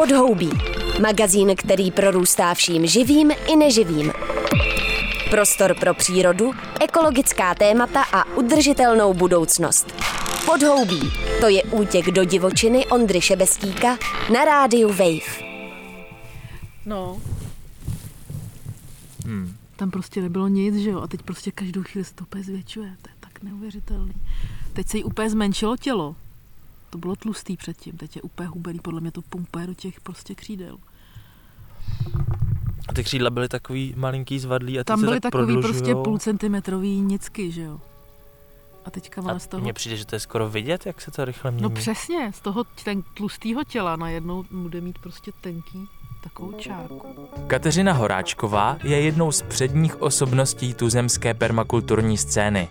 Podhoubí. Magazín, který prorůstá vším živým i neživým. Prostor pro přírodu, ekologická témata a udržitelnou budoucnost. Podhoubí. To je útěk do divočiny Ondry Šebestíka na rádiu Wave. No. Hmm. Tam prostě nebylo nic, že jo? A teď prostě každou chvíli se to úplně zvětšuje. To je tak neuvěřitelný. Teď se jí úplně zmenšilo tělo. To bylo tlustý předtím, teď je úplně hubený, podle mě to pumpuje do těch prostě křídel. A ty křídla byly takový malinký zvadlý a Tam byly tak takový prodlužujou. prostě půl centimetrový nicky, že jo. A teďka má A z toho... mně přijde, že to je skoro vidět, jak se to rychle mění. No přesně, z toho ten tlustýho těla najednou bude mít prostě tenký takovou čárku. Kateřina Horáčková je jednou z předních osobností tuzemské permakulturní scény.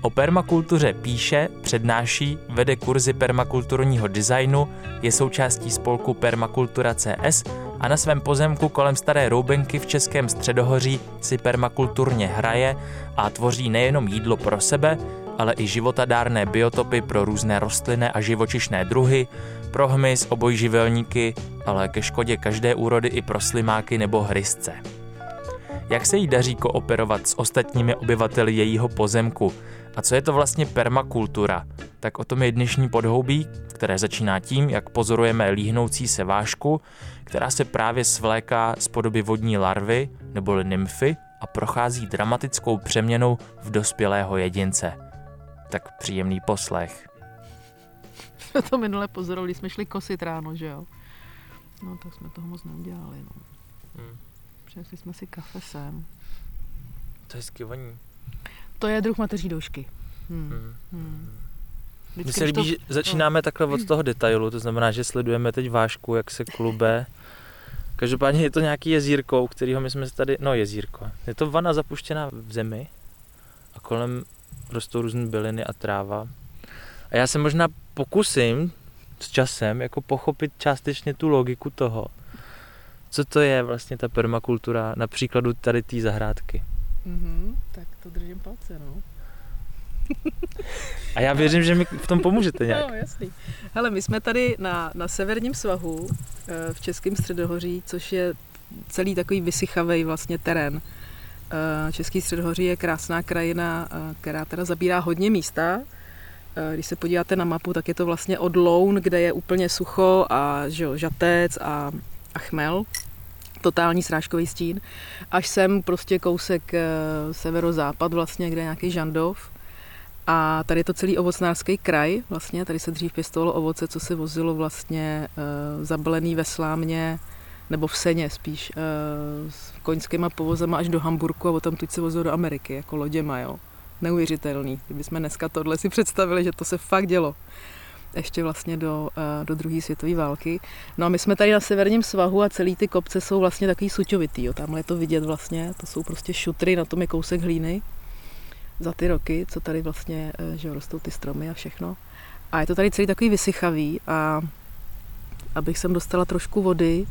O permakultuře píše, přednáší, vede kurzy permakulturního designu, je součástí spolku Permakultura CS a na svém pozemku kolem Staré Roubenky v Českém středohoří si permakulturně hraje a tvoří nejenom jídlo pro sebe, ale i životadárné biotopy pro různé rostlinné a živočišné druhy, pro hmyz, obojživelníky, ale ke škodě každé úrody i pro slimáky nebo hryzce. Jak se jí daří kooperovat s ostatními obyvateli jejího pozemku a co je to vlastně permakultura, tak o tom je dnešní podhoubí, které začíná tím, jak pozorujeme líhnoucí se vášku, která se právě svléká z podoby vodní larvy neboli nymfy a prochází dramatickou přeměnou v dospělého jedince. Tak příjemný poslech. Jsme to minule pozorovali, jsme šli kosit ráno, že jo. No tak jsme toho moc neudělali, no. Hmm. Přinesli jsme si kafe sem. To je skvělý. To je druh mateří doušky. Hmm. Hmm. Hmm. Mně se líbí, že začínáme takhle od toho detailu, to znamená, že sledujeme teď vášku, jak se klube. Každopádně je to nějaký jezírko, u kterého my jsme tady, no jezírko, je to vana zapuštěná v zemi a kolem rostou různé byliny a tráva. A já se možná pokusím s časem jako pochopit částečně tu logiku toho, co to je vlastně ta permakultura na příkladu tady té zahrádky. Mhm, tak to držím palce, no. A já věřím, že mi v tom pomůžete nějak. No, jasný. Hele, my jsme tady na, na severním svahu eh, v Českém středohoří, což je celý takový vysychavý vlastně terén. Eh, Český středohoří je krásná krajina, eh, která teda zabírá hodně místa. Když se podíváte na mapu, tak je to vlastně od Loun, kde je úplně sucho a že jo, žatec a, a chmel, totální srážkový stín, až sem prostě kousek eh, severozápad vlastně, kde je nějaký Žandov. A tady je to celý ovocnářský kraj, vlastně, tady se dřív pěstovalo ovoce, co se vozilo vlastně e, zabalený ve slámě, nebo v seně spíš, e, s koňskýma povozama až do Hamburku a potom tuď se vozilo do Ameriky, jako loděma, jo. Neuvěřitelný. Kdybychom dneska tohle si představili, že to se fakt dělo. Ještě vlastně do, e, do druhé světové války. No a my jsme tady na severním svahu a celý ty kopce jsou vlastně takový suťovitý, jo. Tamhle je to vidět vlastně, to jsou prostě šutry, na tom je kousek hlíny za ty roky, co tady vlastně eh, že rostou ty stromy a všechno. A je to tady celý takový vysychavý a abych sem dostala trošku vody,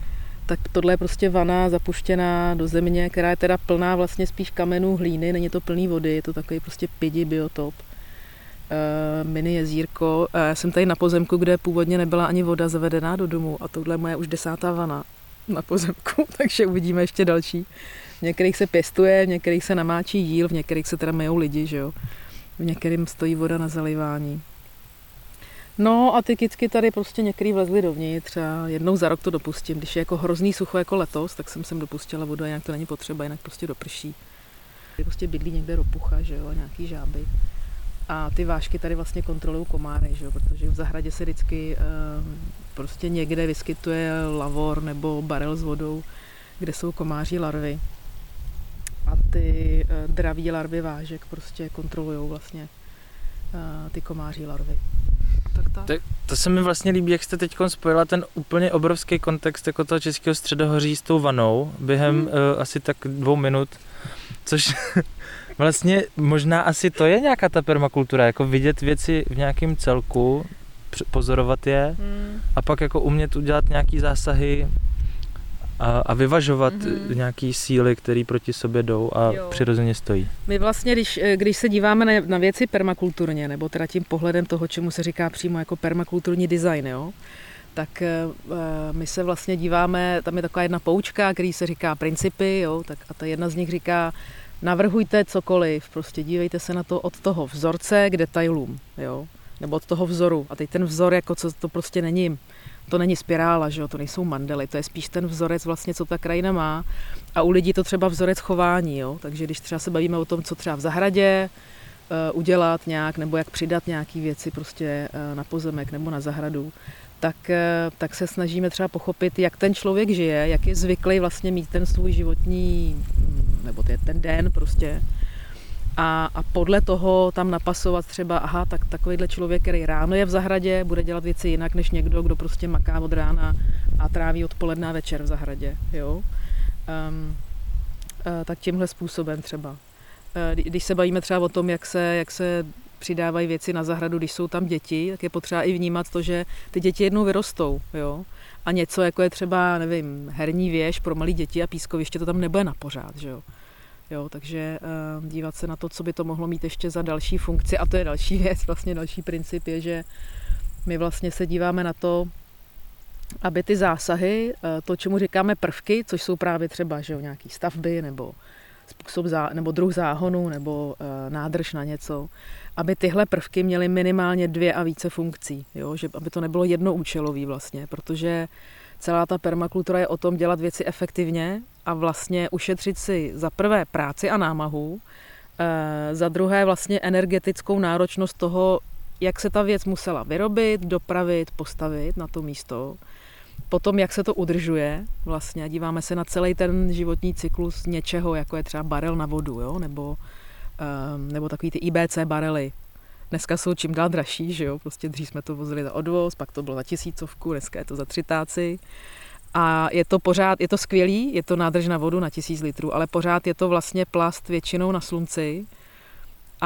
tak tohle je prostě vana zapuštěná do země, která je teda plná vlastně spíš kamenů hlíny, není to plný vody, je to takový prostě pidi biotop, mini jezírko. Já jsem tady na pozemku, kde původně nebyla ani voda zavedená do domu a tohle je moje už desátá vana na pozemku, takže uvidíme ještě další. V některých se pěstuje, v některých se namáčí jíl, v některých se teda myjou lidi, že jo. V některým stojí voda na zalivání. No a ty kytky tady prostě některý vlezly dovnitř a jednou za rok to dopustím. Když je jako hrozný sucho jako letos, tak jsem sem dopustila vodu a jinak to není potřeba, jinak prostě doprší. Prostě bydlí někde ropucha, že jo, nějaký žáby. A ty vášky tady vlastně kontrolují komáry, že jo, protože v zahradě se vždycky um, prostě někde vyskytuje lavor nebo barel s vodou, kde jsou komáří larvy a ty uh, draví larvy vážek prostě kontrolují vlastně uh, ty komáří larvy. Tak tak. To, to se mi vlastně líbí, jak jste teď spojila ten úplně obrovský kontext jako toho českého středohoří s tou vanou během hmm. uh, asi tak dvou minut, což vlastně možná asi to je nějaká ta permakultura, jako vidět věci v nějakém celku, pozorovat je hmm. a pak jako umět udělat nějaký zásahy a, a vyvažovat mm-hmm. nějaký síly, které proti sobě jdou a jo. přirozeně stojí. My vlastně, když, když se díváme na, na věci permakulturně, nebo teda tím pohledem toho, čemu se říká přímo jako permakulturní design, jo, tak eh, my se vlastně díváme, tam je taková jedna poučka, který se říká principy, jo, tak a ta jedna z nich říká, navrhujte cokoliv, prostě dívejte se na to od toho vzorce k detailům, jo, nebo od toho vzoru. A teď ten vzor, jako co to prostě není, to není spirála, že jo, to nejsou mandely, to je spíš ten vzorec vlastně, co ta krajina má. A u lidí to třeba vzorec chování, jo, takže když třeba se bavíme o tom, co třeba v zahradě, uh, udělat nějak, nebo jak přidat nějaké věci prostě uh, na pozemek nebo na zahradu, tak, uh, tak se snažíme třeba pochopit, jak ten člověk žije, jak je zvyklý vlastně mít ten svůj životní, nebo ten den prostě, a, a podle toho tam napasovat třeba, aha, tak takovýhle člověk, který ráno je v zahradě, bude dělat věci jinak než někdo, kdo prostě maká od rána a tráví odpoledne a večer v zahradě, jo. Um, tak tímhle způsobem třeba. Uh, když se bavíme třeba o tom, jak se, jak se přidávají věci na zahradu, když jsou tam děti, tak je potřeba i vnímat to, že ty děti jednou vyrostou, jo. A něco, jako je třeba, nevím, herní věž pro malé děti a pískoviště, to tam nebude na pořád, jo. Jo, takže uh, dívat se na to, co by to mohlo mít ještě za další funkci. A to je další věc, vlastně další princip je, že my vlastně se díváme na to, aby ty zásahy, uh, to, čemu říkáme prvky, což jsou právě třeba že jo, nějaký stavby nebo způsob zá, nebo druh záhonu nebo uh, nádrž na něco, aby tyhle prvky měly minimálně dvě a více funkcí, jo? Že, aby to nebylo jednoúčelový vlastně, protože celá ta permakultura je o tom dělat věci efektivně a vlastně ušetřit si za prvé práci a námahu, e, za druhé vlastně energetickou náročnost toho, jak se ta věc musela vyrobit, dopravit, postavit na to místo. Potom, jak se to udržuje vlastně díváme se na celý ten životní cyklus něčeho, jako je třeba barel na vodu, jo? Nebo, um, nebo takový ty IBC barely. Dneska jsou čím dál dražší, že jo? Prostě dřív jsme to vozili za odvoz, pak to bylo za tisícovku, dneska je to za třitáci. A je to pořád, je to skvělý, je to nádrž na vodu na tisíc litrů, ale pořád je to vlastně plast většinou na slunci.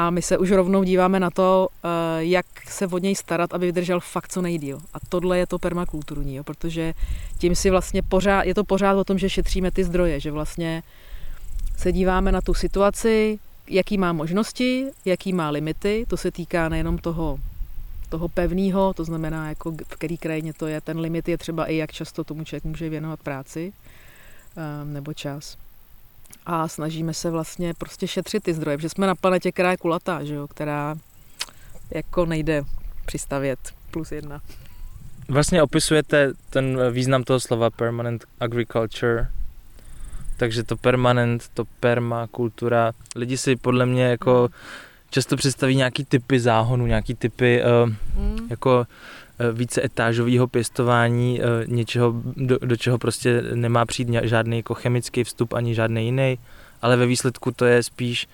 A my se už rovnou díváme na to, eh, jak se od něj starat, aby vydržel fakt co nejdíl. A tohle je to permakulturní, jo, protože tím si vlastně pořád, je to pořád o tom, že šetříme ty zdroje, že vlastně se díváme na tu situaci, jaký má možnosti, jaký má limity, to se týká nejenom toho toho pevného, to znamená, jako v který krajině to je. Ten limit je třeba i, jak často tomu člověk může věnovat práci um, nebo čas. A snažíme se vlastně prostě šetřit ty zdroje, protože jsme na planetě, která je kulatá, že jo, která jako nejde přistavět plus jedna. Vlastně opisujete ten význam toho slova permanent agriculture, takže to permanent, to permakultura, lidi si podle mě jako mm často představí nějaký typy záhonu, nějaký typy uh, mm. jako více etážového pěstování uh, něčeho, do, do čeho prostě nemá přijít žádný jako chemický vstup ani žádný jiný, ale ve výsledku to je spíš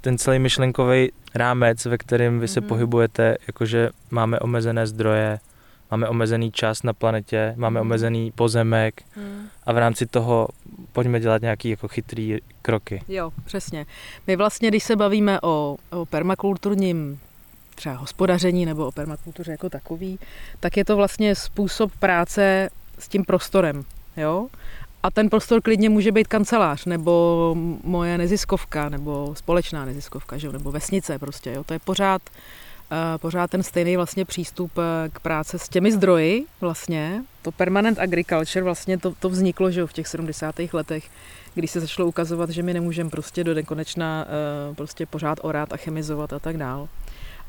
ten celý myšlenkový rámec, ve kterém vy se mm. pohybujete, jakože máme omezené zdroje, máme omezený čas na planetě, máme mm. omezený pozemek mm. a v rámci toho pojďme dělat nějaký jako chytrý kroky. Jo, přesně. My vlastně, když se bavíme o, o permakulturním třeba hospodaření nebo o permakultuře jako takový, tak je to vlastně způsob práce s tím prostorem. Jo? A ten prostor klidně může být kancelář, nebo moje neziskovka, nebo společná neziskovka, že? nebo vesnice prostě. Jo? To je pořád pořád ten stejný vlastně přístup eh, k práci s těmi zdroji vlastně. To permanent agriculture vlastně to, to vzniklo že v těch 70. letech, když se začalo ukazovat, že my nemůžeme prostě do nekonečna eh, prostě pořád orát a chemizovat a tak dál.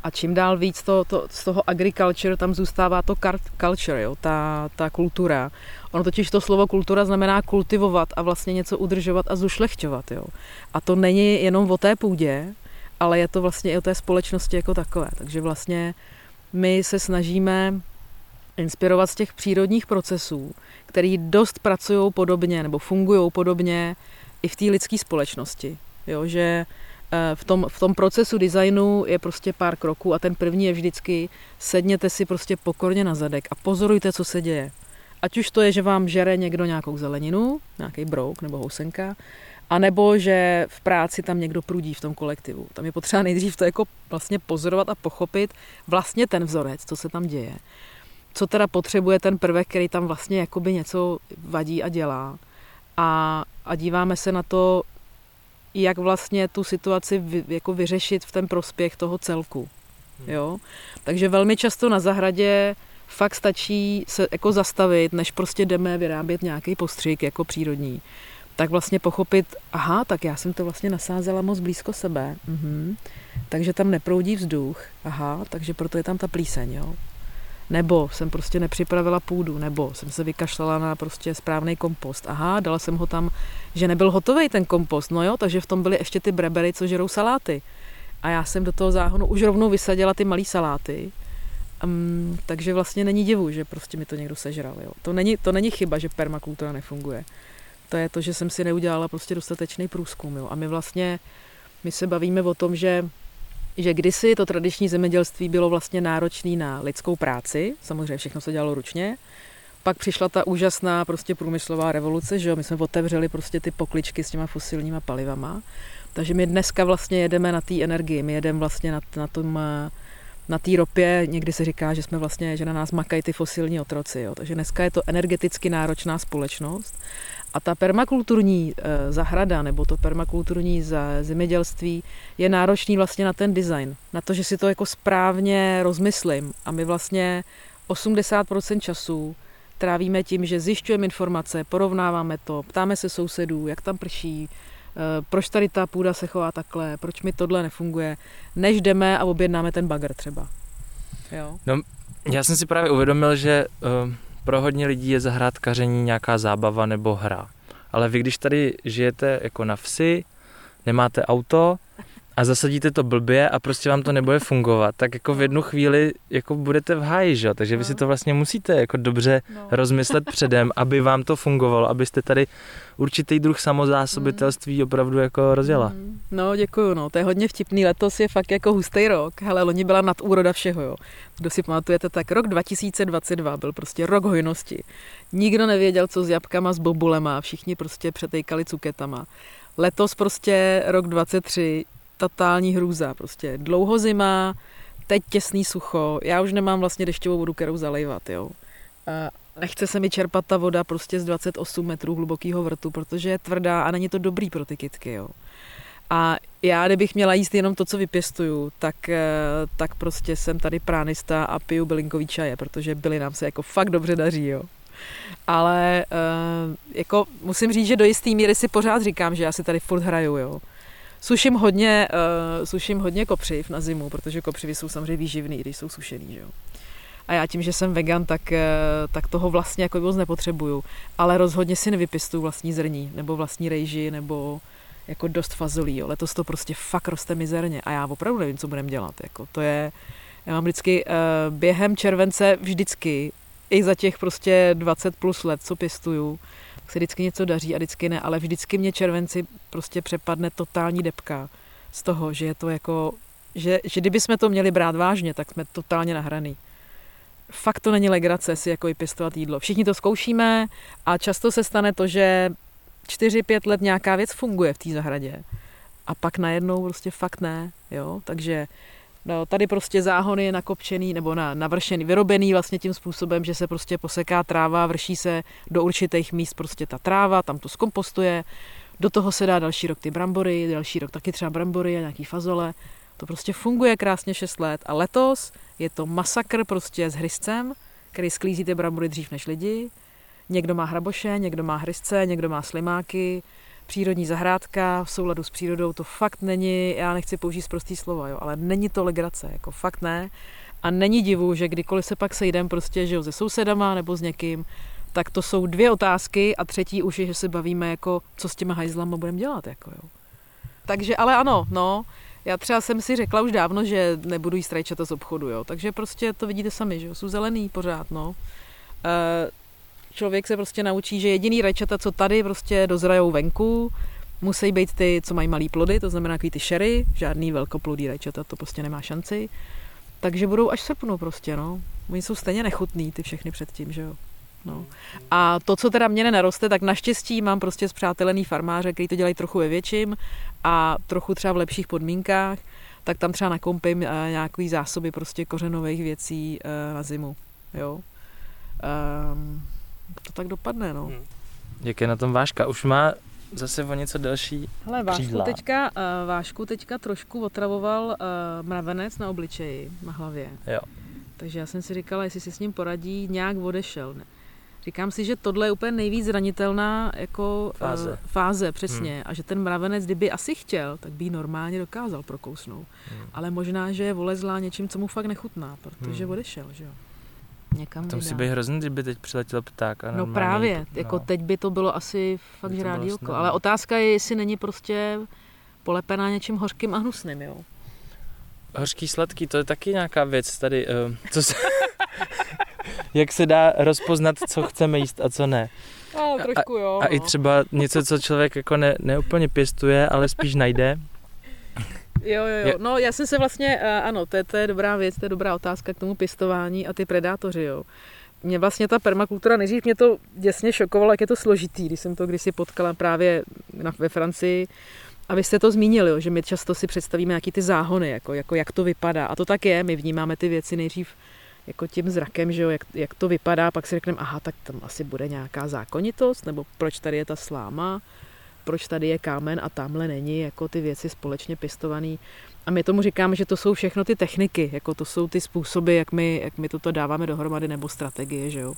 A čím dál víc to, to, z toho agriculture tam zůstává to culture, jo, ta, ta kultura. Ono totiž to slovo kultura znamená kultivovat a vlastně něco udržovat a zušlechťovat. Jo. A to není jenom o té půdě, ale je to vlastně i o té společnosti jako takové. Takže vlastně my se snažíme inspirovat z těch přírodních procesů, který dost pracují podobně nebo fungují podobně i v té lidské společnosti. Jo, že v tom, v tom procesu designu je prostě pár kroků a ten první je vždycky sedněte si prostě pokorně na zadek a pozorujte, co se děje. Ať už to je, že vám žere někdo nějakou zeleninu, nějaký brouk nebo housenka, a nebo že v práci tam někdo prudí v tom kolektivu. Tam je potřeba nejdřív to jako vlastně pozorovat a pochopit vlastně ten vzorec, co se tam děje. Co teda potřebuje ten prvek, který tam vlastně jakoby něco vadí a dělá. A, a díváme se na to, jak vlastně tu situaci vy, jako vyřešit v ten prospěch toho celku. Jo? Takže velmi často na zahradě fakt stačí se jako zastavit, než prostě jdeme vyrábět nějaký postřik jako přírodní, tak vlastně pochopit, aha, tak já jsem to vlastně nasázela moc blízko sebe, mhm. takže tam neproudí vzduch, aha, takže proto je tam ta plíseň, jo. Nebo jsem prostě nepřipravila půdu, nebo jsem se vykašlala na prostě správný kompost. Aha, dala jsem ho tam, že nebyl hotový ten kompost, no jo, takže v tom byly ještě ty brebery, co žerou saláty. A já jsem do toho záhonu už rovnou vysadila ty malé saláty, Um, takže vlastně není divu, že prostě mi to někdo sežral. Jo. To, není, to není chyba, že permakultura nefunguje. To je to, že jsem si neudělala prostě dostatečný průzkum. Jo. A my vlastně, my se bavíme o tom, že že kdysi to tradiční zemědělství bylo vlastně náročné na lidskou práci, samozřejmě všechno se dělalo ručně, pak přišla ta úžasná prostě průmyslová revoluce, že jo, my jsme otevřeli prostě ty pokličky s těma fosilníma palivama, takže my dneska vlastně jedeme na té energii, my jedeme vlastně na, na tom na té ropě někdy se říká, že jsme vlastně, že na nás makají ty fosilní otroci. Jo. Takže dneska je to energeticky náročná společnost a ta permakulturní e, zahrada nebo to permakulturní zemědělství je náročný vlastně na ten design, na to, že si to jako správně rozmyslím. A my vlastně 80% času trávíme tím, že zjišťujeme informace, porovnáváme to, ptáme se sousedů, jak tam prší, Eh, proč tady ta půda se chová takhle, proč mi tohle nefunguje, než jdeme a objednáme ten bagr třeba. Jo? No, já jsem si právě uvědomil, že uh, pro hodně lidí je zahrádkaření nějaká zábava nebo hra. Ale vy, když tady žijete jako na vsi, nemáte auto, a zasadíte to blbě a prostě vám to nebude fungovat, tak jako v jednu chvíli jako budete v háji, že? takže vy si to vlastně musíte jako dobře no. rozmyslet předem, aby vám to fungovalo, abyste tady určitý druh samozásobitelství mm. opravdu jako rozjela. Mm. No děkuju, no, to je hodně vtipný, letos je fakt jako hustý rok, hele, loni byla nadúroda všeho, jo. Kdo si pamatujete, tak rok 2022 byl prostě rok hojnosti. Nikdo nevěděl, co s jabkama, s bobulema, všichni prostě přetejkali cuketama. Letos prostě rok 23 totální hrůza. Prostě dlouho zima, teď těsný sucho, já už nemám vlastně dešťovou vodu, kterou zalejvat, jo. A nechce se mi čerpat ta voda prostě z 28 metrů hlubokého vrtu, protože je tvrdá a není to dobrý pro ty kytky, jo. A já, kdybych měla jíst jenom to, co vypěstuju, tak, eh, tak prostě jsem tady pránista a piju bylinkový čaje, protože byly nám se jako fakt dobře daří, jo. Ale uh, jako musím říct, že do jisté míry si pořád říkám, že já si tady furt hraju, jo. Suším hodně, uh, suším hodně kopřiv na zimu, protože kopřivy jsou samozřejmě výživný, když jsou sušený, že jo. A já tím, že jsem vegan, tak, uh, tak toho vlastně jako moc nepotřebuju. Ale rozhodně si nevypistuju vlastní zrní, nebo vlastní rejži, nebo jako dost fazolí. Jo. Letos to prostě fakt roste mizerně a já opravdu nevím, co budem dělat. Jako to je, já mám vždycky uh, během července vždycky, i za těch prostě 20 plus let, co pěstuju, se vždycky něco daří a vždycky ne, ale vždycky mě červenci prostě přepadne totální depka z toho, že je to jako, že, že kdyby jsme to měli brát vážně, tak jsme totálně nahraný. Fakt to není legrace si jako i pěstovat jídlo. Všichni to zkoušíme a často se stane to, že 4-5 let nějaká věc funguje v té zahradě a pak najednou prostě fakt ne, jo, takže No, tady prostě záhon je nakopčený nebo na, navršený, vyrobený vlastně tím způsobem, že se prostě poseká tráva, vrší se do určitých míst prostě ta tráva, tam to zkompostuje, do toho se dá další rok ty brambory, další rok taky třeba brambory a nějaký fazole. To prostě funguje krásně 6 let a letos je to masakr prostě s hryzcem, který sklízí ty brambory dřív než lidi. Někdo má hraboše, někdo má hryzce, někdo má slimáky, přírodní zahrádka v souladu s přírodou, to fakt není, já nechci použít prostý slova, jo, ale není to legrace, jako fakt ne. A není divu, že kdykoliv se pak sejdem prostě, že jo, se sousedama nebo s někým, tak to jsou dvě otázky a třetí už je, že se bavíme jako, co s těma hajzlama budeme dělat, jako jo. Takže, ale ano, no, já třeba jsem si řekla už dávno, že nebudu jíst rajčata z obchodu, jo, takže prostě to vidíte sami, že jo, jsou zelený pořád, no. E, člověk se prostě naučí, že jediný rajčata, co tady prostě dozrajou venku, musí být ty, co mají malý plody, to znamená ty šery, žádný velkoplodý rajčata, to prostě nemá šanci. Takže budou až srpnu prostě, no. Oni jsou stejně nechutný, ty všechny předtím, že jo. No. A to, co teda mě nenaroste, tak naštěstí mám prostě zpřátelený farmáře, který to dělají trochu ve větším a trochu třeba v lepších podmínkách, tak tam třeba nakoupím uh, nějaký zásoby prostě kořenových věcí uh, na zimu, jo. Um, to tak dopadne, no. Hmm. Jak je na tom váška? Už má zase o něco delší Hele, vášku teďka, uh, vášku teďka trošku otravoval uh, mravenec na obličeji, na hlavě. Jo. Takže já jsem si říkala, jestli si s ním poradí, nějak odešel. Ne. Říkám si, že tohle je úplně nejvíc zranitelná jako Fáze. Uh, fáze přesně. Hmm. A že ten mravenec, kdyby asi chtěl, tak by ji normálně dokázal prokousnout. Hmm. Ale možná, že je volezlá něčím, co mu fakt nechutná, protože hmm. odešel, že jo. Někam To musí být hrozný, kdyby teď přiletěl pták. A No právě, jako no. teď by to bylo asi fakt By to snadné. Ale otázka je, jestli není prostě polepená něčím hořkým a hnusným, jo. Hořký sladký, to je taky nějaká věc tady, uh, co se... jak se dá rozpoznat, co chceme jíst a co ne. No, trošku jo. A i třeba něco, co člověk jako ne, neúplně pěstuje, ale spíš najde. Jo, jo, Je- jo. No, já jsem se vlastně, eh, ano, to je, to je dobrá věc, to je dobrá otázka k tomu pěstování a ty predátoři, jo. Mě vlastně ta permakultura, nejdřív mě to děsně šokovalo, jak je to složitý, když jsem to kdysi potkala právě na, ve Francii. A vy jste to zmínili, jo, že my často si představíme nějaký ty záhony, jako, jako jak to vypadá. A to tak je, my vnímáme ty věci nejdřív jako tím zrakem, že jo, jak, jak to vypadá, pak si řekneme, aha, tak tam asi bude nějaká zákonitost, nebo proč tady je ta sláma, proč tady je kámen a tamhle není, jako ty věci společně pěstovaný. A my tomu říkáme, že to jsou všechno ty techniky, jako to jsou ty způsoby, jak my, jak my toto dáváme dohromady, nebo strategie, že jo.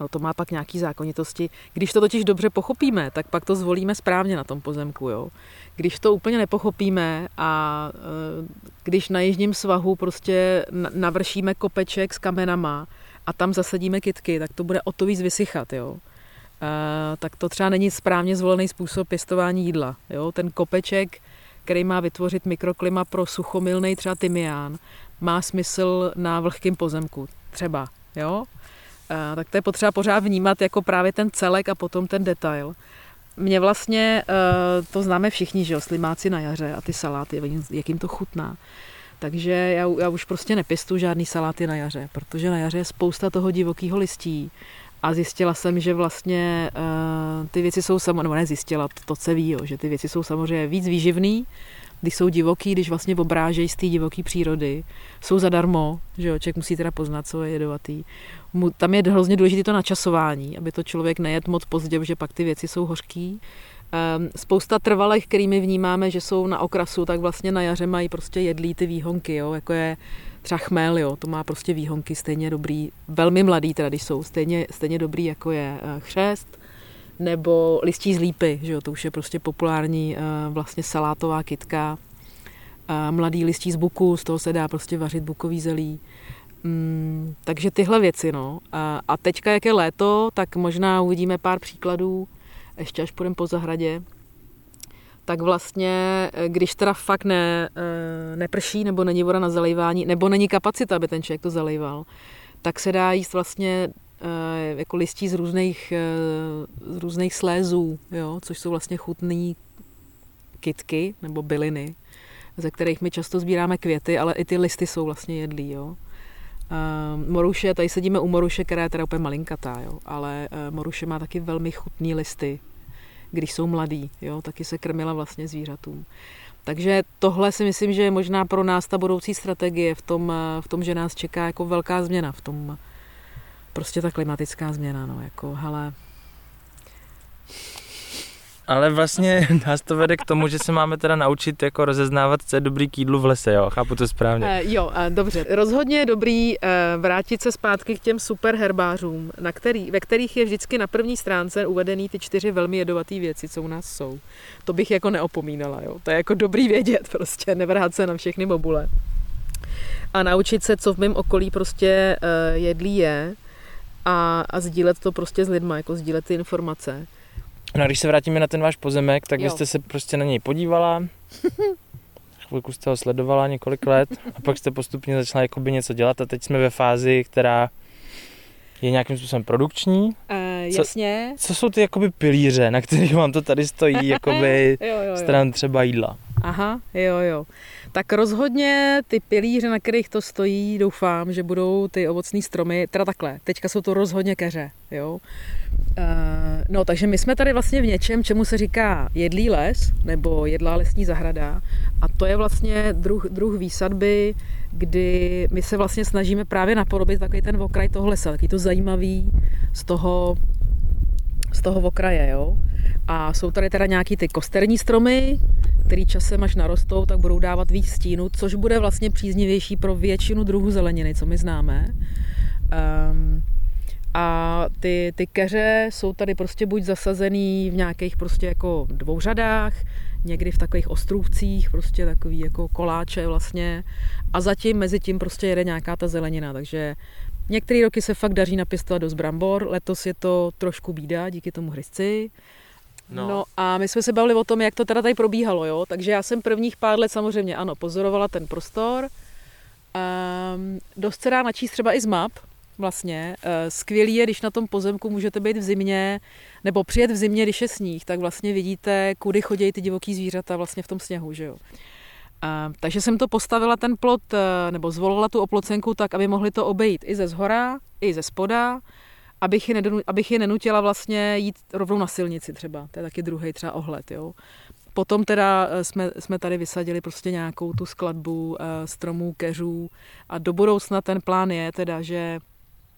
No to má pak nějaký zákonitosti. Když to totiž dobře pochopíme, tak pak to zvolíme správně na tom pozemku, jo. Když to úplně nepochopíme a e, když na jižním svahu prostě na- navršíme kopeček s kamenama a tam zasadíme kytky, tak to bude o to víc vysychat, jo. E, tak to třeba není správně zvolený způsob pěstování jídla, jo. Ten kopeček, který má vytvořit mikroklima pro suchomilný třeba tymián, má smysl na vlhkém pozemku, třeba, jo. Eh, tak to je potřeba pořád vnímat jako právě ten celek a potom ten detail. Mě vlastně, eh, to známe všichni, že jo, slimáci na jaře a ty saláty, jak jim to chutná. Takže já, já už prostě nepěstu žádný saláty na jaře, protože na jaře je spousta toho divokého listí. A zjistila jsem, že vlastně uh, ty věci jsou samozřejmě, nebo ne zjistila, to, to se ví, jo, že ty věci jsou samozřejmě víc výživný, když jsou divoký, když vlastně obrážejí z té divoké přírody. Jsou zadarmo, že jo, člověk musí teda poznat, co je jedovatý. Mu, tam je hrozně důležité to načasování, aby to člověk nejet moc pozdě, protože pak ty věci jsou hořký. Um, spousta trvalých, kterými vnímáme, že jsou na okrasu, tak vlastně na jaře mají prostě jedlí ty výhonky, jo, jako je třeba chmel, jo, to má prostě výhonky stejně dobrý, velmi mladý teda, když jsou, stejně, stejně dobrý, jako je eh, chřest, nebo listí z lípy, že jo, to už je prostě populární eh, vlastně salátová kytka, Eh, mladý listí z buku, z toho se dá prostě vařit bukový zelí. Mm, takže tyhle věci, no. A, a teďka, jak je léto, tak možná uvidíme pár příkladů, ještě až půjdeme po zahradě, tak vlastně, eh, když teda fakt ne, eh, neprší, nebo není voda na zalejvání, nebo není kapacita, aby ten člověk to zalejval, tak se dá jíst vlastně eh, jako listí z různých, z různých slézů, jo, což jsou vlastně chutné kytky nebo byliny, ze kterých my často sbíráme květy, ale i ty listy jsou vlastně jedlí, jo. Uh, moruše, tady sedíme u moruše, která je teda úplně malinkatá, jo, ale moruše má taky velmi chutné listy, když jsou mladý, jo, taky se krmila vlastně zvířatům. Takže tohle si myslím, že je možná pro nás ta budoucí strategie v tom, v tom že nás čeká jako velká změna, v tom prostě ta klimatická změna, no, jako, hele, Ale vlastně nás to vede k tomu, že se máme teda naučit jako rozeznávat, co je dobrý k jídlu v lese, jo, chápu to správně. Uh, jo, uh, dobře. Rozhodně je dobrý uh, vrátit se zpátky k těm super herbářům, na který, ve kterých je vždycky na první stránce uvedený ty čtyři velmi jedovaté věci, co u nás jsou. To bych jako neopomínala, jo. To je jako dobrý vědět prostě, nevrhat se na všechny bobule. A naučit se, co v mém okolí prostě uh, jedlí je a, a sdílet to prostě s lidma, jako sdílet ty informace. No a když se vrátíme na ten váš pozemek, tak vy jste se prostě na něj podívala, chvilku jste ho sledovala několik let a pak jste postupně začala jakoby něco dělat a teď jsme ve fázi, která je nějakým způsobem produkční. Uh, jasně. Co jsou ty jakoby pilíře, na kterých vám to tady stojí, jakoby Jo, jo, jo. stran třeba jídla? Aha, jo, jo. Tak rozhodně ty pilíře, na kterých to stojí, doufám, že budou ty ovocné stromy, teda takhle, teďka jsou to rozhodně keře, jo. Uh, no, takže my jsme tady vlastně v něčem, čemu se říká jedlý les, nebo jedlá lesní zahrada. A to je vlastně druh, druh výsadby, kdy my se vlastně snažíme právě napodobit takový ten okraj toho lesa, taky to zajímavý z toho, z toho okraje, jo. A jsou tady teda nějaký ty kosterní stromy, který časem až narostou, tak budou dávat víc stínu, což bude vlastně příznivější pro většinu druhů zeleniny, co my známe. Um, a ty, ty keře jsou tady prostě buď zasazený v nějakých prostě jako dvou řadách, někdy v takových ostrůvcích, prostě takový jako koláče vlastně. A zatím mezi tím prostě jede nějaká ta zelenina, takže některé roky se fakt daří napěstovat dost brambor, letos je to trošku bída díky tomu hryzci. No. no a my jsme se bavili o tom, jak to teda tady probíhalo, jo. Takže já jsem prvních pár let samozřejmě, ano, pozorovala ten prostor. Um, dost se dá načíst třeba i z map, vlastně. Eh, skvělý je, když na tom pozemku můžete být v zimě, nebo přijet v zimě, když je sníh, tak vlastně vidíte, kudy chodí ty divoký zvířata vlastně v tom sněhu, že jo. A, takže jsem to postavila ten plot, eh, nebo zvolila tu oplocenku tak, aby mohli to obejít i ze zhora, i ze spoda, abych je, nedonu, abych je nenutila vlastně jít rovnou na silnici třeba. To je taky druhý třeba ohled, jo. Potom teda eh, jsme, jsme tady vysadili prostě nějakou tu skladbu stromů, keřů a do budoucna ten plán je teda, že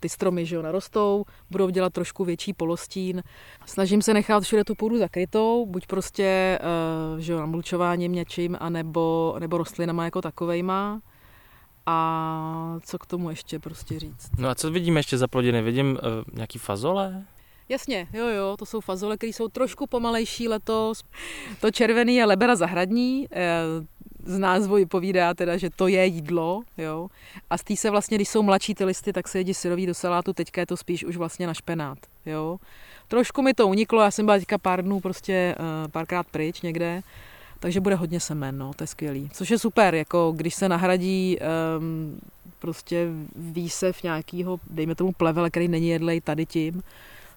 ty stromy že jo, narostou, budou dělat trošku větší polostín. Snažím se nechat všude tu půdu zakrytou, buď prostě uh, že jo, namulčováním něčím, anebo, nebo rostlinama jako takovejma. A co k tomu ještě prostě říct? No a co vidíme ještě za plodiny? Vidím uh, nějaký fazole? Jasně, jo, jo, to jsou fazole, které jsou trošku pomalejší letos. To červený je lebera zahradní, eh, z názvu povídá teda, že to je jídlo, jo. A z té se vlastně, když jsou mladší ty listy, tak se jedí syrový do salátu, teďka je to spíš už vlastně na špenát, jo. Trošku mi to uniklo, já jsem byla teďka pár dnů prostě uh, párkrát pryč někde, takže bude hodně semen, no, to je skvělý. Což je super, jako když se nahradí um, prostě výsev nějakého, dejme tomu plevele, který není jedlej tady tím,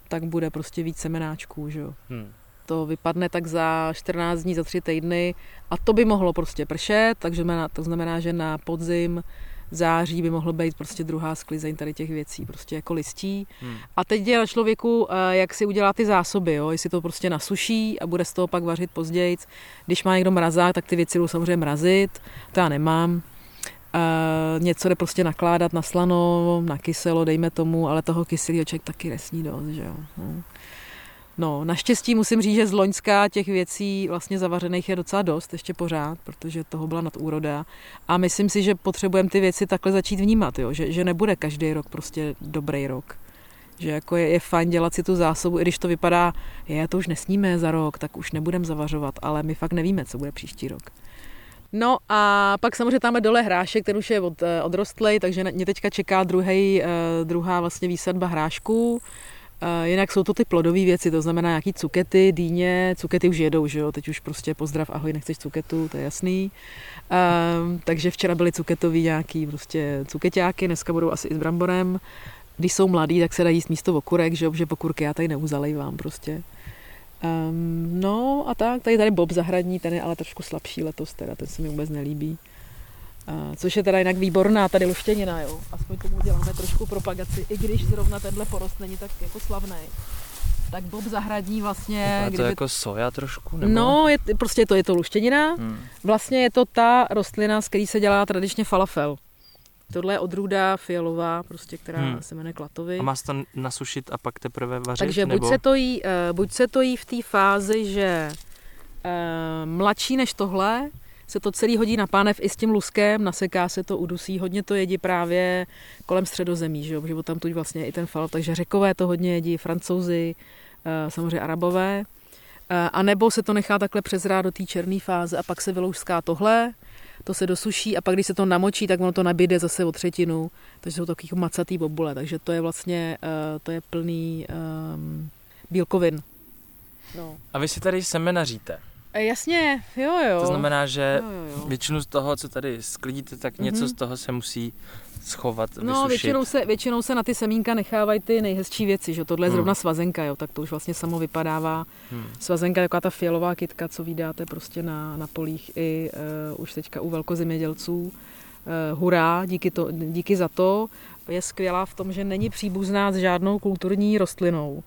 tak bude prostě víc semenáčků, že jo. Hmm to vypadne tak za 14 dní, za 3 týdny a to by mohlo prostě pršet, takže to znamená, že na podzim září by mohlo být prostě druhá sklizeň tady těch věcí, prostě jako listí. Hmm. A teď je na člověku, eh, jak si udělá ty zásoby, jo? jestli to prostě nasuší a bude z toho pak vařit později. Když má někdo mrazák, tak ty věci budou samozřejmě mrazit, to já nemám. Uh, něco jde prostě nakládat na slano, na kyselo, dejme tomu, ale toho kyselého člověk taky nesní dost, že jo. No. No, naštěstí musím říct, že z Loňska těch věcí vlastně zavařených je docela dost, ještě pořád, protože toho byla nadúroda. A myslím si, že potřebujeme ty věci takhle začít vnímat, jo? Že, že nebude každý rok prostě dobrý rok. Že jako je, je fajn dělat si tu zásobu, i když to vypadá, je, to už nesníme za rok, tak už nebudem zavařovat, ale my fakt nevíme, co bude příští rok. No a pak samozřejmě tam je dole hrášek, který už je od, eh, odrostlej, takže mě teďka čeká druhý, eh, druhá vlastně výsadba hrášků. Jinak jsou to ty plodové věci, to znamená nějaký cukety, dýně, cukety už jedou, že jo, teď už prostě pozdrav, ahoj, nechceš cuketu, to je jasný. Um, takže včera byly cuketový nějaký prostě cukeťáky, dneska budou asi i s bramborem. Když jsou mladí, tak se dají jíst místo okurek, že jo, že pokurky já tady neuzalejvám prostě. Um, no a tak, tady tady Bob zahradní, ten je ale trošku slabší letos teda, ten se mi vůbec nelíbí. Což je teda jinak výborná tady luštěnina, jo. Aspoň tomu děláme trošku propagaci, i když zrovna tenhle porost není tak jako slavný. Tak Bob zahradní vlastně... Je to kdyby... jako soja trošku? Nebo? No, je, prostě to je to luštěnina. Hmm. Vlastně je to ta rostlina, z který se dělá tradičně falafel. Tohle je odrůda fialová, prostě, která hmm. se jmenuje klatovy. A má se to nasušit a pak teprve vařit? Takže nebo? buď, se to jí, uh, buď se to jí v té fázi, že uh, mladší než tohle, se to celý hodí na pánev i s tím luskem, naseká se to, udusí, hodně to jedí právě kolem středozemí, že jo, protože tam tu vlastně i ten fal, takže řekové to hodně jedí, francouzi, eh, samozřejmě arabové, eh, a nebo se to nechá takhle přezrát do té černé fáze a pak se vyloužská tohle, to se dosuší a pak, když se to namočí, tak ono to nabíde zase o třetinu, takže jsou takový macatý bobule, takže to je vlastně, eh, to je plný um, bílkovin. No. A vy si tady semenaříte. E, jasně, jo, jo. To znamená, že jo, jo, jo. většinu z toho, co tady sklidíte, tak mm-hmm. něco z toho se musí schovat, No, většinou se, většinou se na ty semínka nechávají ty nejhezčí věci, že tohle je hmm. zrovna svazenka, jo, tak to už vlastně samo vypadává. Hmm. Svazenka je taková ta fialová kytka, co vydáte prostě na, na polích i uh, už teďka u velkozemědělců. Uh, hurá, díky, to, díky za to. Je skvělá v tom, že není příbuzná s žádnou kulturní rostlinou.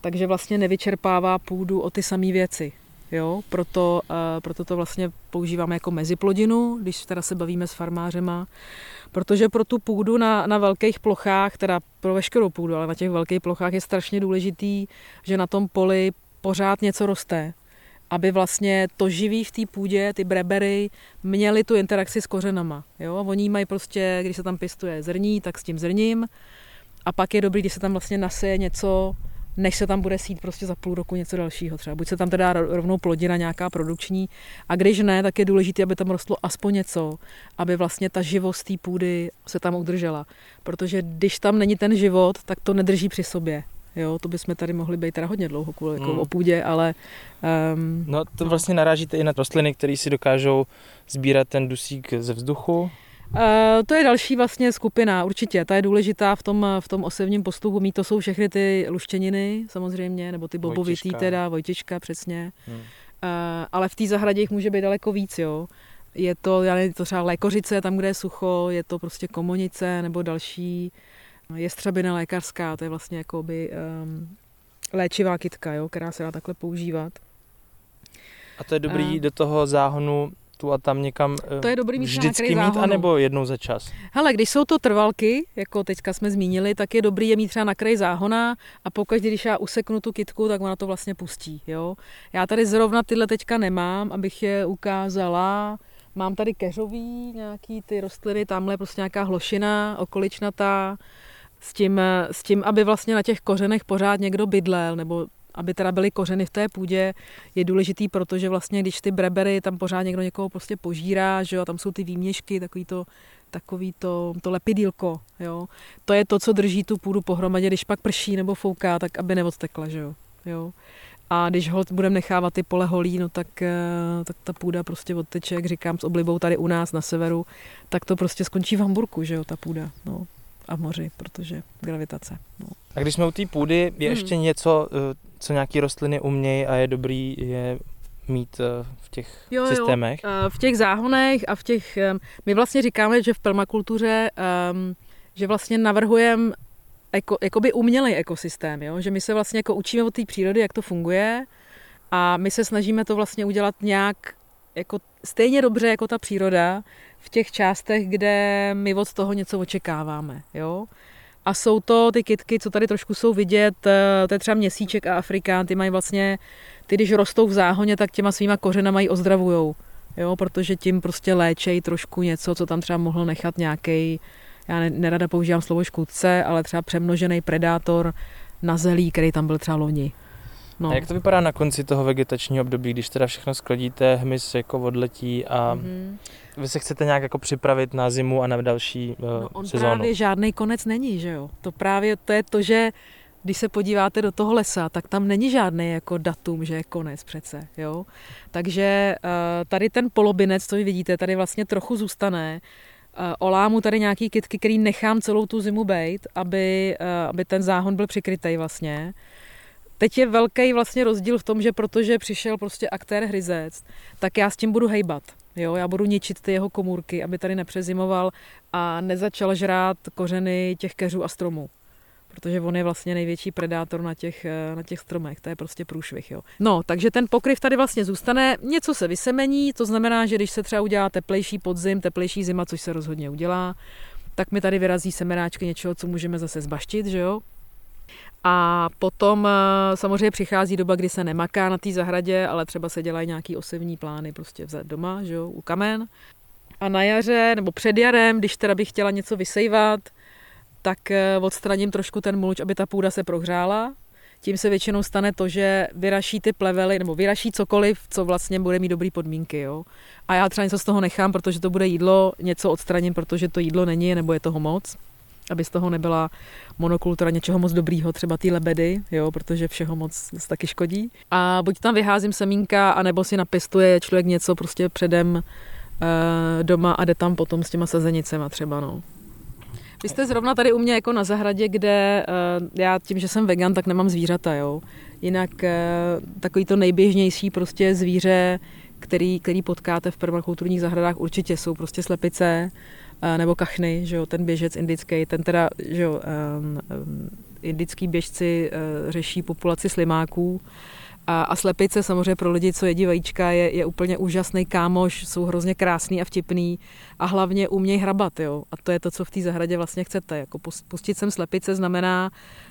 Takže vlastně nevyčerpává půdu o ty samé věci. Jo, proto, uh, proto to vlastně používáme jako meziplodinu, když teda se bavíme s farmářema, protože pro tu půdu na, na velkých plochách, teda pro veškerou půdu, ale na těch velkých plochách je strašně důležitý, že na tom poli pořád něco roste. aby vlastně to živí v té půdě, ty brebery, měly tu interakci s kořenama. Jo? Oni mají prostě, když se tam pěstuje zrní, tak s tím zrním. A pak je dobrý, když se tam vlastně naseje něco, než se tam bude sít prostě za půl roku něco dalšího třeba. Buď se tam teda rovnou plodina nějaká produkční a když ne, tak je důležité, aby tam rostlo aspoň něco, aby vlastně ta živost té půdy se tam udržela. Protože když tam není ten život, tak to nedrží při sobě. Jo, to bychom tady mohli být teda hodně dlouho kvůli jako hmm. o půdě, ale... Um, no to vlastně narážíte i na rostliny, které si dokážou sbírat ten dusík ze vzduchu. Uh, to je další vlastně skupina, určitě. Ta je důležitá v tom, v tom osevním postupu. Mít to jsou všechny ty luštěniny, samozřejmě, nebo ty bobovitý Vojtiška. teda, Vojtička, přesně. Hmm. Uh, ale v té zahradě jich může být daleko víc, jo. Je to, já nevím, to třeba lékořice, tam, kde je sucho, je to prostě komonice nebo další Jestřabina lékařská, to je vlastně jakoby um, léčivá kytka, jo, která se dá takhle používat. A to je dobrý a... do toho záhonu tu a tam někam to je dobrý mít vždycky mít, anebo jednou za čas? Hele, když jsou to trvalky, jako teďka jsme zmínili, tak je dobrý je mít třeba na kraji záhona a pokud, když já useknu tu kitku, tak ona to vlastně pustí. Jo? Já tady zrovna tyhle teďka nemám, abych je ukázala. Mám tady keřový, nějaký ty rostliny, tamhle prostě nějaká hlošina, okoličnatá, s tím, s tím, aby vlastně na těch kořenech pořád někdo bydlel, nebo aby teda byly kořeny v té půdě, je důležitý, protože vlastně, když ty brebery, tam pořád někdo někoho prostě požírá, že jo, a tam jsou ty výměšky, takový to, takový to, to lepidílko, jo. To je to, co drží tu půdu pohromadě, když pak prší nebo fouká, tak aby neodtekla, že jo. jo. A když ho budeme nechávat ty pole holí, no tak, eh, tak ta půda prostě odteče, jak říkám, s oblibou tady u nás na severu, tak to prostě skončí v Hamburku, že jo, ta půda. No a v moři, protože gravitace. No. A když jsme u té půdy, je hmm. ještě něco, eh, co nějaký rostliny umějí a je dobrý je mít eh, v těch jo, systémech? Jo. Eh, v těch záhonech a v těch... My vlastně říkáme, že v permakultuře, že vlastně navrhujeme jako, jakoby umělý ekosystém, jo? že my se vlastně jako učíme od té přírody, jak to funguje a my se snažíme to vlastně udělat nějak jako stejně dobře jako ta příroda, v těch částech, kde my od toho něco očekáváme. Jo? A jsou to ty kitky, co tady trošku jsou vidět, eh, to je třeba měsíček a Afrikán, ty mají vlastně, ty když rostou v záhoně, tak těma svýma kořenama ji ozdravujou. Jo, protože tím prostě léčej trošku něco, co tam třeba mohl nechat nějaký, já nerada používám slovo škůdce, ale třeba přemnožený predátor na zelí, který tam byl třeba loni. No. A jak to vypadá na konci toho vegetačního období, když teda všechno skladíte, hmyz jako odletí a mm-hmm. vy se chcete nějak jako připravit na zimu a na další uh, no, on sezónu? právě žádný konec není, že jo? To právě to je to, že když se podíváte do toho lesa, tak tam není žádný jako datum, že je konec přece, jo. Takže uh, tady ten polobinec, co vy vidíte, tady vlastně trochu zůstane. Uh, olámu tady nějaký kytky, který nechám celou tu zimu bejt, aby, uh, aby ten záhon byl přikrytý vlastně. Teď je velký vlastně rozdíl v tom, že protože přišel prostě aktér hryzec, tak já s tím budu hejbat. Jo, já budu ničit ty jeho komůrky, aby tady nepřezimoval a nezačal žrát kořeny těch keřů a stromů. Protože on je vlastně největší predátor na těch, eh, na těch stromech, to je prostě průšvih. Jo. No, takže ten pokryv tady vlastně zůstane, něco se vysemení, to znamená, že když se třeba udělá teplejší podzim, teplejší zima, což se rozhodně udělá, tak mi tady vyrazí semenáčky něčeho, co můžeme zase zbaštit, že jo, a potom eh, samozřejmě přichází doba, kdy se nemaká na té zahradě, ale třeba se dělají nějaký osevní plány prostě vzat doma, že jo, u kamen. A na jaře nebo před jarem, když teda bych chtěla něco vysejvat, tak eh, odstraním trošku ten mulč, aby ta půda se prohřála. Tím se většinou stane to, že vyraší ty plevely, nebo vyraší cokoliv, co vlastně bude mít dobré podmínky. Jo? A já třeba něco z toho nechám, protože to bude jídlo, něco odstraním, protože to jídlo není, nebo je toho moc aby z toho nebyla monokultura něčeho moc dobrýho, třeba ty lebedy, jo, protože všeho moc taky škodí. A buď tam vyházím semínka, anebo si napěstuje člověk něco prostě předem e, doma a jde tam potom s těma sazenicema třeba, no. Vy jste zrovna tady u mě jako na zahradě, kde uh, já tím, že jsem vegan, tak nemám zvířata, jo. Jinak uh, takový to nejběžnější prostě zvíře, který, který potkáte v permakulturních zahradách, určitě jsou prostě slepice, nebo kachny, že jo, ten běžec indický, ten teda, že jo, indický běžci uh, řeší populaci slimáků, a, a slepice samozřejmě pro lidi, co jedí vajíčka, je, je úplně úžasný kámoš, jsou hrozně krásný a vtipný a hlavně umějí hrabat, jo. A to je to, co v té zahradě vlastně chcete. Jako pustit sem slepice znamená,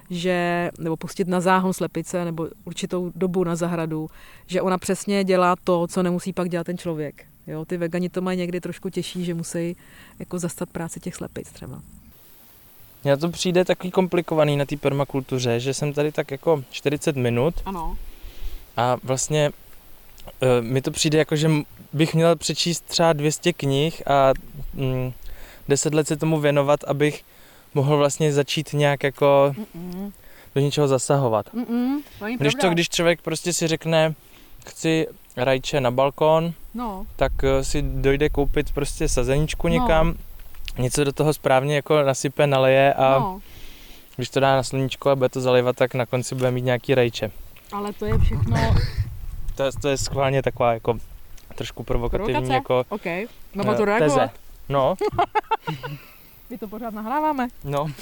že, nebo pustit na záhon slepice, nebo určitou dobu na zahradu, že ona přesně dělá to, co nemusí pak dělat ten člověk. Jo, ty vegani to mají někdy trošku těžší, že musí jako zastat práci těch slepic třeba. Mně to přijde takový komplikovaný na té permakultuře, že jsem tady tak jako 40 minut Ano. a vlastně e, mi to přijde jako, že bych měl přečíst třeba 200 knih a mm, 10 let se tomu věnovat, abych mohl vlastně začít nějak jako Mm-mm. do něčeho zasahovat. Mm-mm. Když to, když člověk prostě si řekne, chci rajče na balkon, No, tak eh, si dojde koupit prostě sazeničku někam, něco do toho správně jako nasype, naleje a no, když to dá na sluníčko a bude to zalivat, tak na konci bude mít nějaký rajče. ale to je všechno... To je, to je schválně taková jako trošku provokativní Provokace? jako OK, mám eh, to reagovat. teze. No, My to pořád nahráváme. no.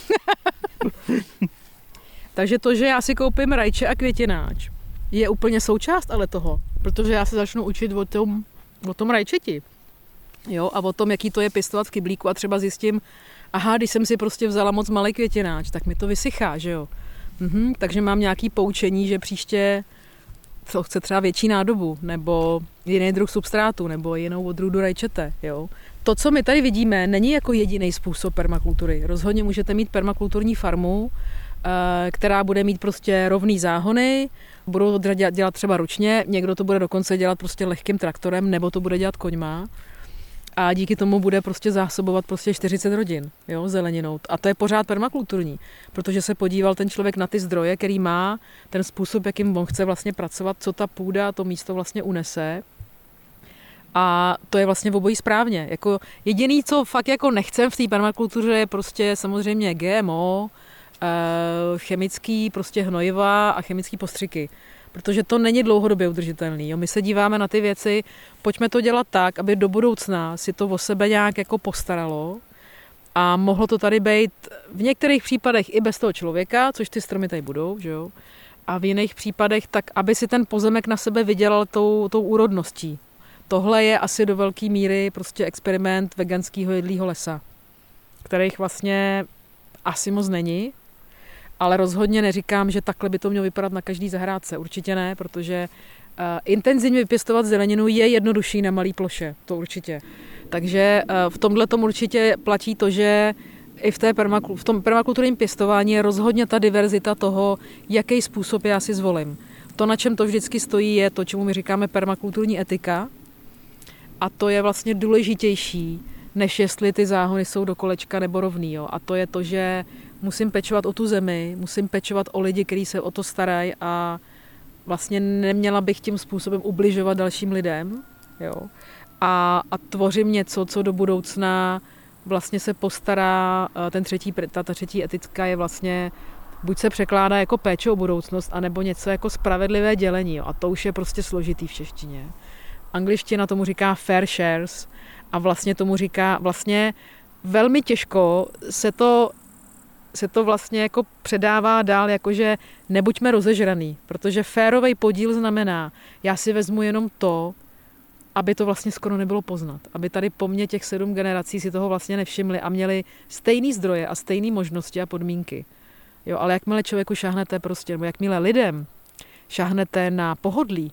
Takže to, že já si koupím rajče a květináč, je úplně součást ale toho, protože já se začnu učit o tom, o tom rajčeti. Jo, a o tom, jaký to je pěstovat v kyblíku a třeba zjistím, aha, když jsem si prostě vzala moc malý květináč, tak mi to vysychá, že jo. Mhm, takže mám nějaký poučení, že příště to chce třeba větší nádobu, nebo jiný druh substrátu, nebo jinou odrůdu rajčete, jo. To, co my tady vidíme, není jako jediný způsob permakultury. Rozhodně můžete mít permakulturní farmu, která bude mít prostě rovný záhony, budou to dělat, dělat třeba ručně, někdo to bude dokonce dělat prostě lehkým traktorem, nebo to bude dělat koňma. A díky tomu bude prostě zásobovat prostě 40 rodin, jo, zeleninou. A to je pořád permakulturní, protože se podíval ten člověk na ty zdroje, který má, ten způsob, jakým on chce vlastně pracovat, co ta půda, to místo vlastně unese. A to je vlastně v obojí správně. Jako jediný, co fakt jako nechcem v té permakultuře, je prostě samozřejmě GMO, eh, chemický prostě hnojiva a chemický postřiky. Protože to není dlouhodobě udržitelný. Jo. My se díváme na ty věci, pojďme to dělat tak, aby do budoucna si to o sebe nějak jako postaralo a mohlo to tady být v některých případech i bez toho člověka, což ty stromy tady budou, že jo? A v jiných případech tak, aby si ten pozemek na sebe vydělal tou, tou úrodností. Tohle je asi do velké míry prostě experiment veganského jedlého lesa, kterých vlastně asi moc není, ale rozhodně neříkám, že takhle by to mělo vypadat na každý zahrádce. Určitě ne, protože uh, intenzivně vypěstovat zeleninu je jednodušší na malé ploše, to určitě. Takže uh, v tomhle tom určitě platí to, že i v, té permakul- v tom permakulturním pěstování je rozhodně ta diverzita toho, jaký způsob já si zvolím. To, na čem to vždycky stojí, je to, čemu my říkáme permakulturní etika. A to je vlastně důležitější, než jestli ty záhony jsou do kolečka nebo rovný. Jo. A to je to, že musím pečovat o tu zemi, musím pečovat o lidi, kteří se o to starají a vlastně neměla bych tím způsobem ubližovat dalším lidem. Jo. A, a tvořím něco, co do budoucna vlastně se postará, eh, ten třetí, ta, ta třetí etická je vlastně buď se překládá jako péče o budoucnost, anebo něco jako spravedlivé dělení. Jo. A to už je prostě složitý v češtině. Angličtina tomu říká fair shares a vlastně tomu říká, vlastně velmi těžko se to se to vlastně jako předává dál, jakože nebuďme rozežraný, protože férový podíl znamená, já si vezmu jenom to, aby to vlastně skoro nebylo poznat. Aby tady po mně těch sedm generací si toho vlastně nevšimli a měli stejné zdroje a stejné možnosti a podmínky. Jo, ale jakmile člověku šahnete prostě, nebo jakmile lidem šahnete na pohodlí,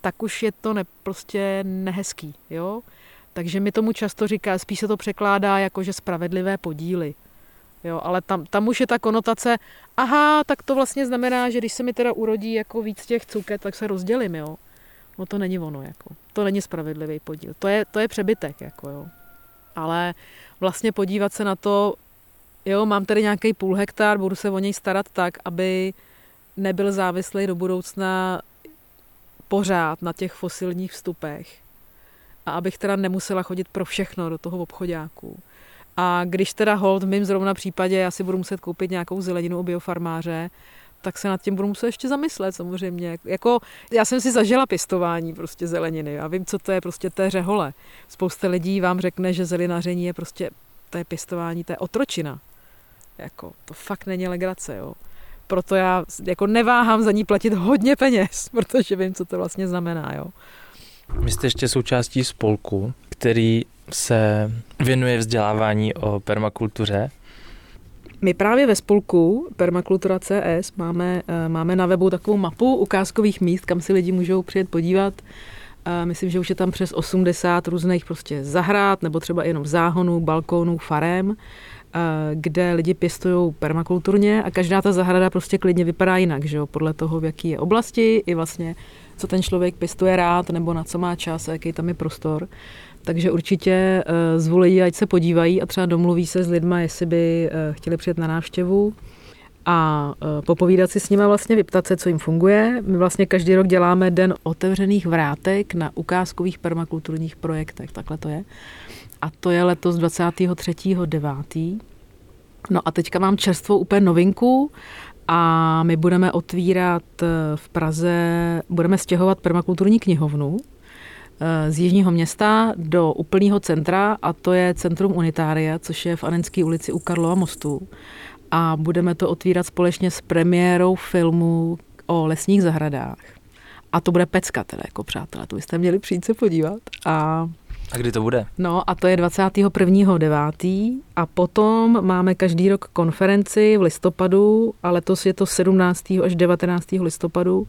tak už je to ne, prostě nehezký. Jo? Takže mi tomu často říká, spíš se to překládá jako, že spravedlivé podíly. Jo, ale tam, tam už je ta konotace, aha, tak to vlastně znamená, že když se mi teda urodí jako víc těch cuket, tak se rozdělím, jo. No to není ono, jako. To není spravedlivý podíl. To je, to je přebytek, jako jo. Ale vlastně podívat se na to, jo, mám tady nějaký půl hektar, budu se o něj starat tak, aby nebyl závislý do budoucna pořád na těch fosilních vstupech. A abych teda nemusela chodit pro všechno do toho obchodáku. A když teda hold v mém zrovna případě já si budu muset koupit nějakou zeleninu u biofarmáře, tak se nad tím budu muset ještě zamyslet samozřejmě. Jako, já jsem si zažila pěstování prostě zeleniny a vím, co to je prostě té řehole. Spousta lidí vám řekne, že zelinaření je prostě, to je pěstování, to je otročina. Jako, to fakt není legrace, jo. Proto já jako neváhám za ní platit hodně peněz, protože vím, co to vlastně znamená, jo. Vy jste ještě součástí spolku, který se věnuje vzdělávání o permakultuře. My právě ve spolku Permakultura CS máme, eh, máme na webu takovou mapu ukázkových míst, kam si lidi můžou přijet podívat. Myslím, že už je tam přes 80 různých prostě zahrad, nebo třeba jenom záhonů, balkónů, farem, kde lidi pěstují permakulturně a každá ta zahrada prostě klidně vypadá jinak, že jo? podle toho, v jaký je oblasti i vlastně co ten člověk pěstuje rád, nebo na co má čas a jaký tam je prostor. Takže určitě uh, zvolí, ať se podívají a třeba domluví se s lidma, jestli by uh, chtěli přijet na návštěvu a uh, popovídat si s nimi vlastně, vyptat se, co jim funguje. My vlastně každý rok děláme den otevřených vrátek na ukázkových permakulturních projektech, takhle to je. A to je letos 23.9. No a teďka mám čerstvou úplně novinku a my budeme otvírat v Praze, budeme stěhovat permakulturní knihovnu, Eh, z jižního města do úplného centra a to je Centrum Unitária, což je v Anenské ulici u Karlova mostu. A budeme to otvírat společně s premiérou filmu o lesních zahradách. A to bude pecka teda, jako přátelé, to byste měli přijít se podívat. A a kdy to bude? No a to je 21.9. a potom máme každý rok konferenci v listopadu a letos je to 17. až 19. listopadu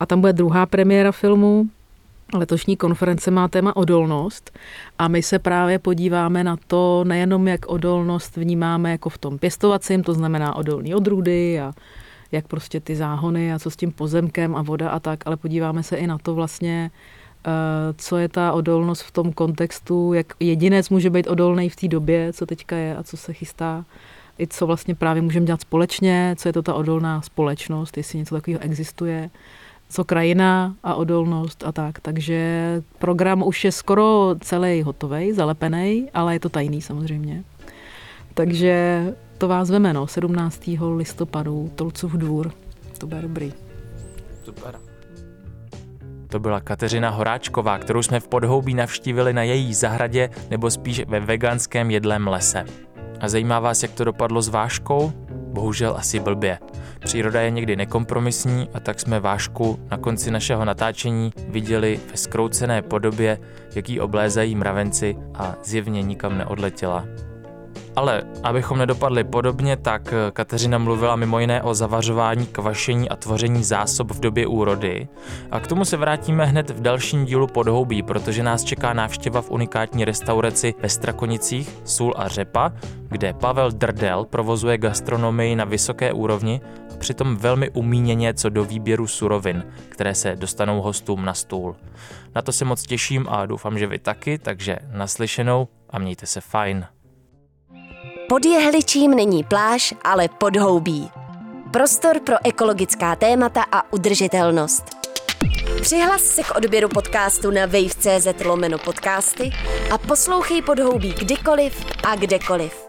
a tam bude druhá premiéra filmu Letošní konference má téma odolnost a my se právě podíváme na to nejenom, jak odolnost vnímáme jako v tom pěstovacím, to znamená odolný odrůdy a jak prostě ty záhony a co s tím pozemkem a voda a tak, ale podíváme se i na to vlastně, eh, co je ta odolnost v tom kontextu, jak jedinec může být odolný v té době, co teďka je a co se chystá, i co vlastně právě můžeme dělat společně, co je to ta odolná společnost, jestli něco takového existuje co krajina a odolnost a tak. Takže program už je skoro celý hotový, zalepený, ale je to tajný samozřejmě. Takže to vás veme, no, 17. listopadu, Tolcův dvůr. To bude dobrý. Super. To byla Kateřina Horáčková, kterou jsme v Podhoubí navštívili na její zahradě nebo spíš ve veganském jedlém lese. A zajímá vás, jak to dopadlo s váškou? Bohužel asi blbě. Příroda je někdy nekompromisní a tak jsme vášku na konci našeho natáčení viděli ve skroucené podobě, jaký oblézají mravenci a zjevně nikam neodletěla. Ale abychom nedopadli podobně, tak Kateřina mluvila mimo jiné o zavařování, kvašení a tvoření zásob v době úrody. A k tomu se vrátíme hned v dalším dílu podhoubí, protože nás čeká návštěva v unikátní restauraci ve Strakonicích Sůl a řepa, kde Pavel Drdel provozuje gastronomii na vysoké úrovni přitom velmi umíněně co do výběru surovin, které se dostanou hostům na stůl. Na to se moc těším a doufám, že vy taky, takže naslyšenou a mějte se fajn. Pod jehličím není pláž, ale podhoubí. Prostor pro ekologická témata a udržitelnost. Přihlas se k odběru podcastu na wave.cz lomeno podcasty a poslouchej podhoubí kdykoliv a kdekoliv.